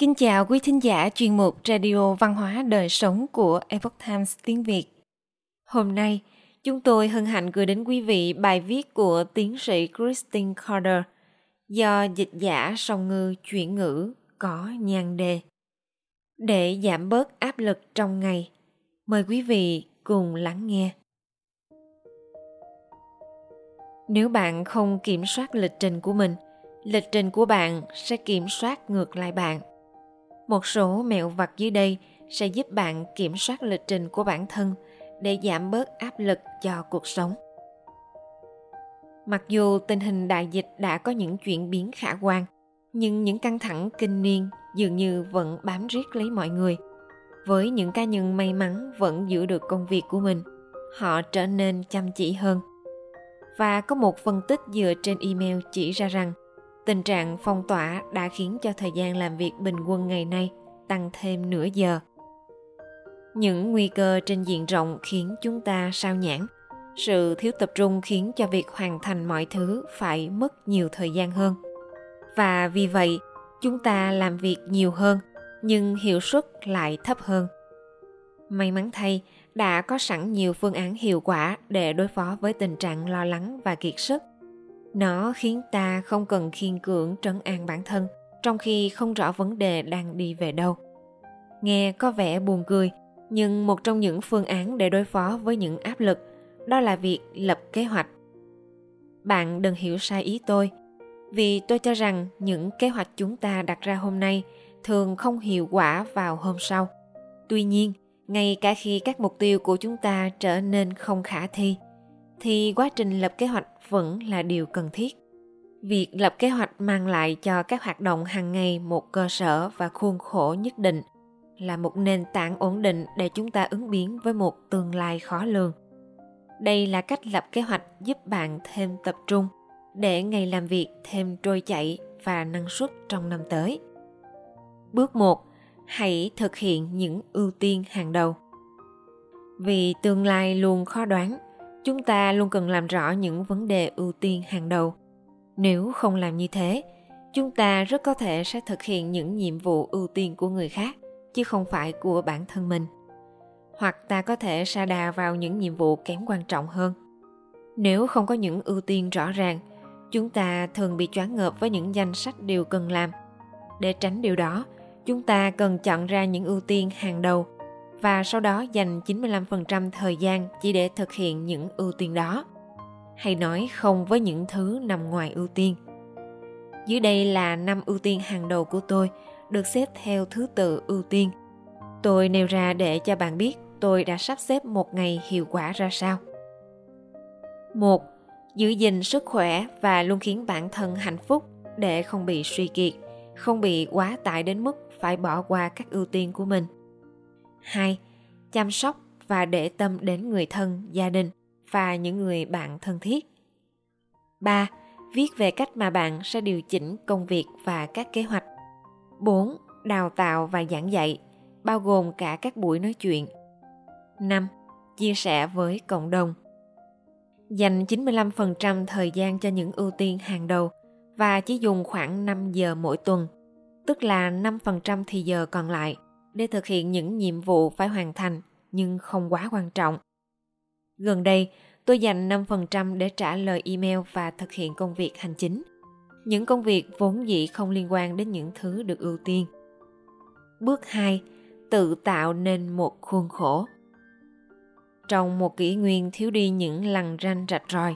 Kính chào quý thính giả chuyên mục Radio Văn hóa Đời Sống của Epoch Times tiếng Việt. Hôm nay, chúng tôi hân hạnh gửi đến quý vị bài viết của tiến sĩ Christine Carter do dịch giả song ngư chuyển ngữ có nhan đề. Để giảm bớt áp lực trong ngày, mời quý vị cùng lắng nghe. Nếu bạn không kiểm soát lịch trình của mình, lịch trình của bạn sẽ kiểm soát ngược lại bạn một số mẹo vặt dưới đây sẽ giúp bạn kiểm soát lịch trình của bản thân để giảm bớt áp lực cho cuộc sống. Mặc dù tình hình đại dịch đã có những chuyển biến khả quan, nhưng những căng thẳng kinh niên dường như vẫn bám riết lấy mọi người. Với những cá nhân may mắn vẫn giữ được công việc của mình, họ trở nên chăm chỉ hơn. Và có một phân tích dựa trên email chỉ ra rằng Tình trạng phong tỏa đã khiến cho thời gian làm việc bình quân ngày nay tăng thêm nửa giờ. Những nguy cơ trên diện rộng khiến chúng ta sao nhãn. Sự thiếu tập trung khiến cho việc hoàn thành mọi thứ phải mất nhiều thời gian hơn. Và vì vậy, chúng ta làm việc nhiều hơn nhưng hiệu suất lại thấp hơn. May mắn thay, đã có sẵn nhiều phương án hiệu quả để đối phó với tình trạng lo lắng và kiệt sức nó khiến ta không cần khiên cưỡng trấn an bản thân, trong khi không rõ vấn đề đang đi về đâu. Nghe có vẻ buồn cười, nhưng một trong những phương án để đối phó với những áp lực, đó là việc lập kế hoạch. Bạn đừng hiểu sai ý tôi, vì tôi cho rằng những kế hoạch chúng ta đặt ra hôm nay thường không hiệu quả vào hôm sau. Tuy nhiên, ngay cả khi các mục tiêu của chúng ta trở nên không khả thi thì quá trình lập kế hoạch vẫn là điều cần thiết. Việc lập kế hoạch mang lại cho các hoạt động hàng ngày một cơ sở và khuôn khổ nhất định là một nền tảng ổn định để chúng ta ứng biến với một tương lai khó lường. Đây là cách lập kế hoạch giúp bạn thêm tập trung để ngày làm việc thêm trôi chảy và năng suất trong năm tới. Bước 1 hãy thực hiện những ưu tiên hàng đầu. Vì tương lai luôn khó đoán chúng ta luôn cần làm rõ những vấn đề ưu tiên hàng đầu. Nếu không làm như thế, chúng ta rất có thể sẽ thực hiện những nhiệm vụ ưu tiên của người khác, chứ không phải của bản thân mình. Hoặc ta có thể sa đà vào những nhiệm vụ kém quan trọng hơn. Nếu không có những ưu tiên rõ ràng, chúng ta thường bị choáng ngợp với những danh sách điều cần làm. Để tránh điều đó, chúng ta cần chọn ra những ưu tiên hàng đầu và sau đó dành 95% thời gian chỉ để thực hiện những ưu tiên đó. Hay nói không với những thứ nằm ngoài ưu tiên. Dưới đây là năm ưu tiên hàng đầu của tôi, được xếp theo thứ tự ưu tiên. Tôi nêu ra để cho bạn biết tôi đã sắp xếp một ngày hiệu quả ra sao. một Giữ gìn sức khỏe và luôn khiến bản thân hạnh phúc để không bị suy kiệt, không bị quá tải đến mức phải bỏ qua các ưu tiên của mình. 2. Chăm sóc và để tâm đến người thân, gia đình và những người bạn thân thiết. 3. Viết về cách mà bạn sẽ điều chỉnh công việc và các kế hoạch. 4. Đào tạo và giảng dạy, bao gồm cả các buổi nói chuyện. 5. Chia sẻ với cộng đồng. Dành 95% thời gian cho những ưu tiên hàng đầu và chỉ dùng khoảng 5 giờ mỗi tuần, tức là 5% thì giờ còn lại – để thực hiện những nhiệm vụ phải hoàn thành nhưng không quá quan trọng. Gần đây, tôi dành 5% để trả lời email và thực hiện công việc hành chính. Những công việc vốn dĩ không liên quan đến những thứ được ưu tiên. Bước 2. Tự tạo nên một khuôn khổ. Trong một kỷ nguyên thiếu đi những lằn ranh rạch ròi,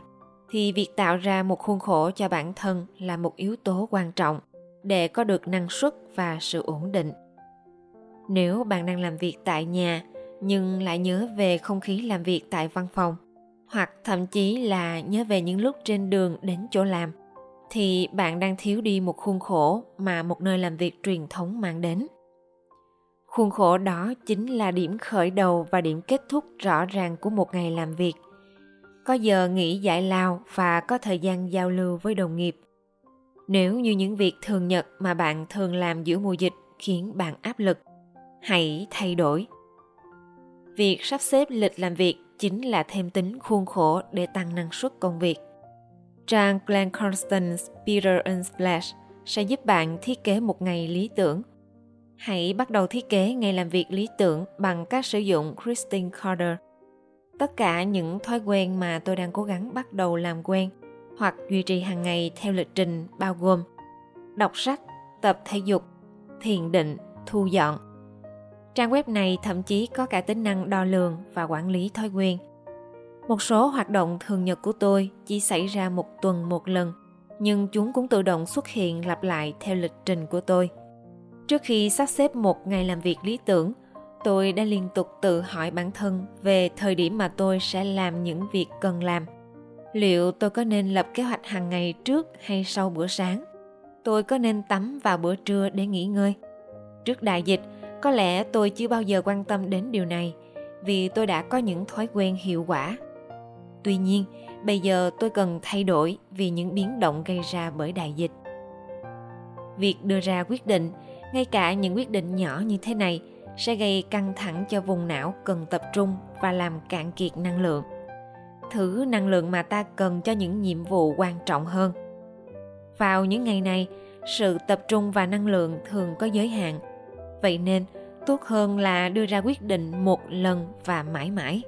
thì việc tạo ra một khuôn khổ cho bản thân là một yếu tố quan trọng để có được năng suất và sự ổn định nếu bạn đang làm việc tại nhà, nhưng lại nhớ về không khí làm việc tại văn phòng, hoặc thậm chí là nhớ về những lúc trên đường đến chỗ làm, thì bạn đang thiếu đi một khuôn khổ mà một nơi làm việc truyền thống mang đến. Khuôn khổ đó chính là điểm khởi đầu và điểm kết thúc rõ ràng của một ngày làm việc. Có giờ nghỉ giải lao và có thời gian giao lưu với đồng nghiệp. Nếu như những việc thường nhật mà bạn thường làm giữa mùa dịch khiến bạn áp lực hãy thay đổi việc sắp xếp lịch làm việc chính là thêm tính khuôn khổ để tăng năng suất công việc trang glenn constance peter and splash sẽ giúp bạn thiết kế một ngày lý tưởng Hãy bắt đầu thiết kế ngày làm việc lý tưởng bằng cách sử dụng Christine Carter. Tất cả những thói quen mà tôi đang cố gắng bắt đầu làm quen hoặc duy trì hàng ngày theo lịch trình bao gồm đọc sách, tập thể dục, thiền định, thu dọn. Trang web này thậm chí có cả tính năng đo lường và quản lý thói quen. Một số hoạt động thường nhật của tôi chỉ xảy ra một tuần một lần, nhưng chúng cũng tự động xuất hiện lặp lại theo lịch trình của tôi. Trước khi sắp xếp một ngày làm việc lý tưởng, tôi đã liên tục tự hỏi bản thân về thời điểm mà tôi sẽ làm những việc cần làm. Liệu tôi có nên lập kế hoạch hàng ngày trước hay sau bữa sáng? Tôi có nên tắm vào bữa trưa để nghỉ ngơi? Trước đại dịch, có lẽ tôi chưa bao giờ quan tâm đến điều này vì tôi đã có những thói quen hiệu quả. Tuy nhiên, bây giờ tôi cần thay đổi vì những biến động gây ra bởi đại dịch. Việc đưa ra quyết định ngay cả những quyết định nhỏ như thế này sẽ gây căng thẳng cho vùng não cần tập trung và làm cạn kiệt năng lượng thứ năng lượng mà ta cần cho những nhiệm vụ quan trọng hơn vào những ngày này sự tập trung và năng lượng thường có giới hạn vậy nên, tốt hơn là đưa ra quyết định một lần và mãi mãi.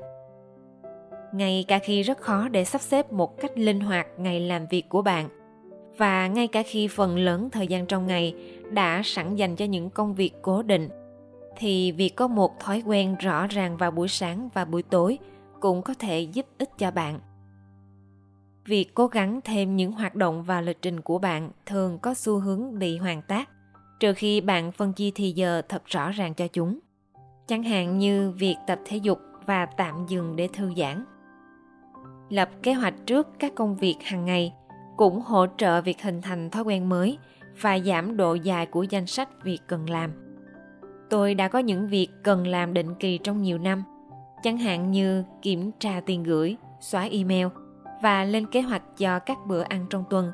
Ngay cả khi rất khó để sắp xếp một cách linh hoạt ngày làm việc của bạn, và ngay cả khi phần lớn thời gian trong ngày đã sẵn dành cho những công việc cố định, thì việc có một thói quen rõ ràng vào buổi sáng và buổi tối cũng có thể giúp ích cho bạn. Việc cố gắng thêm những hoạt động vào lịch trình của bạn thường có xu hướng bị hoàn tác trừ khi bạn phân chia thì giờ thật rõ ràng cho chúng chẳng hạn như việc tập thể dục và tạm dừng để thư giãn lập kế hoạch trước các công việc hàng ngày cũng hỗ trợ việc hình thành thói quen mới và giảm độ dài của danh sách việc cần làm. Tôi đã có những việc cần làm định kỳ trong nhiều năm, chẳng hạn như kiểm tra tiền gửi, xóa email và lên kế hoạch cho các bữa ăn trong tuần.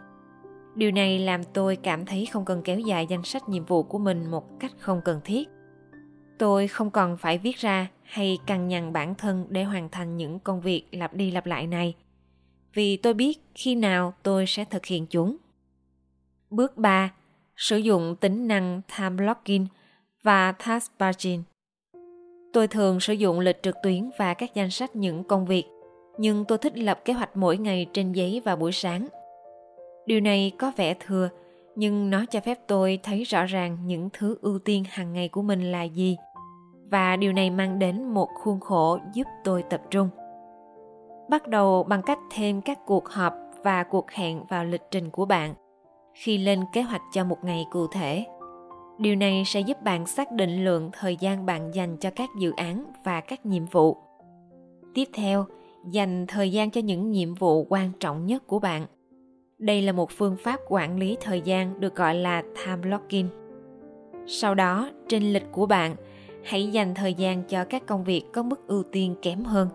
Điều này làm tôi cảm thấy không cần kéo dài danh sách nhiệm vụ của mình một cách không cần thiết. Tôi không còn phải viết ra hay cằn nhằn bản thân để hoàn thành những công việc lặp đi lặp lại này – vì tôi biết khi nào tôi sẽ thực hiện chúng. Bước 3. Sử dụng tính năng Time Blocking và Task Batching. Tôi thường sử dụng lịch trực tuyến và các danh sách những công việc, nhưng tôi thích lập kế hoạch mỗi ngày trên giấy vào buổi sáng. Điều này có vẻ thừa, nhưng nó cho phép tôi thấy rõ ràng những thứ ưu tiên hàng ngày của mình là gì. Và điều này mang đến một khuôn khổ giúp tôi tập trung. Bắt đầu bằng cách thêm các cuộc họp và cuộc hẹn vào lịch trình của bạn khi lên kế hoạch cho một ngày cụ thể. Điều này sẽ giúp bạn xác định lượng thời gian bạn dành cho các dự án và các nhiệm vụ. Tiếp theo dành thời gian cho những nhiệm vụ quan trọng nhất của bạn đây là một phương pháp quản lý thời gian được gọi là time blocking sau đó trên lịch của bạn hãy dành thời gian cho các công việc có mức ưu tiên kém hơn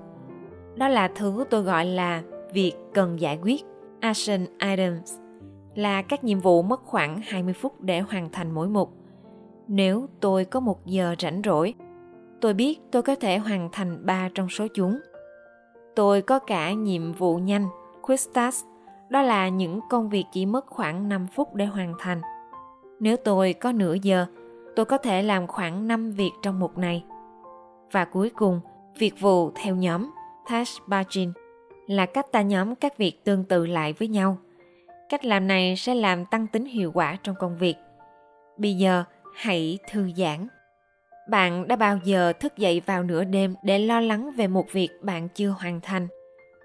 đó là thứ tôi gọi là việc cần giải quyết, action items, là các nhiệm vụ mất khoảng 20 phút để hoàn thành mỗi mục. Nếu tôi có một giờ rảnh rỗi, tôi biết tôi có thể hoàn thành ba trong số chúng. Tôi có cả nhiệm vụ nhanh, quick task, đó là những công việc chỉ mất khoảng 5 phút để hoàn thành. Nếu tôi có nửa giờ, tôi có thể làm khoảng 5 việc trong một ngày. Và cuối cùng, việc vụ theo nhóm task batching là cách ta nhóm các việc tương tự lại với nhau. Cách làm này sẽ làm tăng tính hiệu quả trong công việc. Bây giờ, hãy thư giãn. Bạn đã bao giờ thức dậy vào nửa đêm để lo lắng về một việc bạn chưa hoàn thành,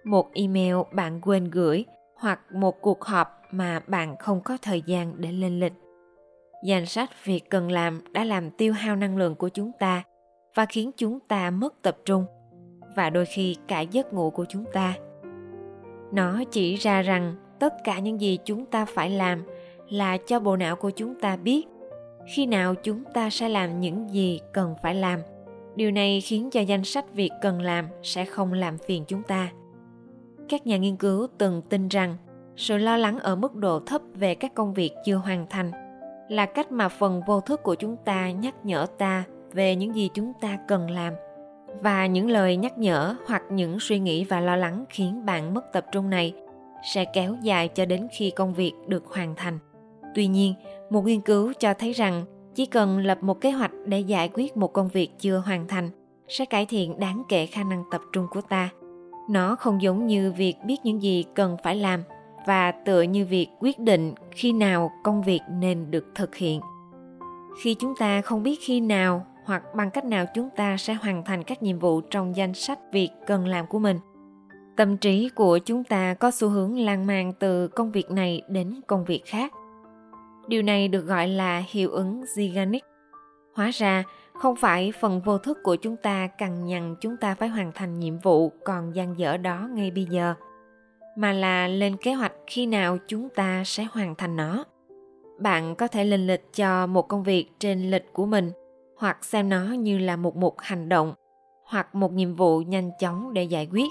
một email bạn quên gửi hoặc một cuộc họp mà bạn không có thời gian để lên lịch? Danh sách việc cần làm đã làm tiêu hao năng lượng của chúng ta và khiến chúng ta mất tập trung và đôi khi cả giấc ngủ của chúng ta. Nó chỉ ra rằng tất cả những gì chúng ta phải làm là cho bộ não của chúng ta biết khi nào chúng ta sẽ làm những gì cần phải làm. Điều này khiến cho danh sách việc cần làm sẽ không làm phiền chúng ta các nhà nghiên cứu từng tin rằng sự lo lắng ở mức độ thấp về các công việc chưa hoàn thành là cách mà phần vô thức của chúng ta nhắc nhở ta về những gì chúng ta cần làm và những lời nhắc nhở hoặc những suy nghĩ và lo lắng khiến bạn mất tập trung này sẽ kéo dài cho đến khi công việc được hoàn thành. Tuy nhiên, một nghiên cứu cho thấy rằng chỉ cần lập một kế hoạch để giải quyết một công việc chưa hoàn thành sẽ cải thiện đáng kể khả năng tập trung của ta nó không giống như việc biết những gì cần phải làm và tựa như việc quyết định khi nào công việc nên được thực hiện. Khi chúng ta không biết khi nào hoặc bằng cách nào chúng ta sẽ hoàn thành các nhiệm vụ trong danh sách việc cần làm của mình. Tâm trí của chúng ta có xu hướng lan man từ công việc này đến công việc khác. Điều này được gọi là hiệu ứng ziganic. Hóa ra, không phải phần vô thức của chúng ta cằn nhằn chúng ta phải hoàn thành nhiệm vụ còn dang dở đó ngay bây giờ, mà là lên kế hoạch khi nào chúng ta sẽ hoàn thành nó. Bạn có thể lên lịch cho một công việc trên lịch của mình hoặc xem nó như là một mục hành động hoặc một nhiệm vụ nhanh chóng để giải quyết.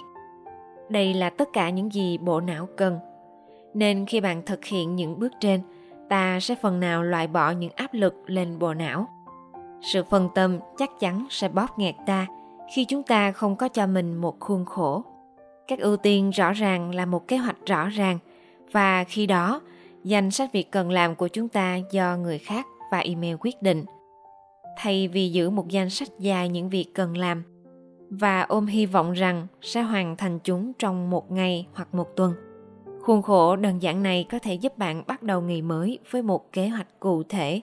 Đây là tất cả những gì bộ não cần. Nên khi bạn thực hiện những bước trên, ta sẽ phần nào loại bỏ những áp lực lên bộ não sự phân tâm chắc chắn sẽ bóp nghẹt ta khi chúng ta không có cho mình một khuôn khổ. Các ưu tiên rõ ràng là một kế hoạch rõ ràng và khi đó, danh sách việc cần làm của chúng ta do người khác và email quyết định. Thay vì giữ một danh sách dài những việc cần làm và ôm hy vọng rằng sẽ hoàn thành chúng trong một ngày hoặc một tuần, Khuôn khổ đơn giản này có thể giúp bạn bắt đầu ngày mới với một kế hoạch cụ thể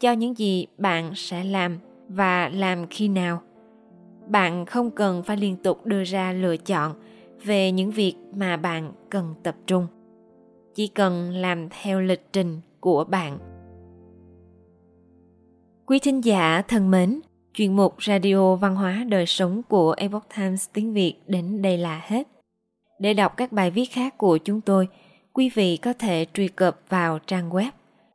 cho những gì bạn sẽ làm và làm khi nào. Bạn không cần phải liên tục đưa ra lựa chọn về những việc mà bạn cần tập trung. Chỉ cần làm theo lịch trình của bạn. Quý thính giả thân mến, chuyên mục Radio Văn hóa Đời Sống của Epoch Times tiếng Việt đến đây là hết. Để đọc các bài viết khác của chúng tôi, quý vị có thể truy cập vào trang web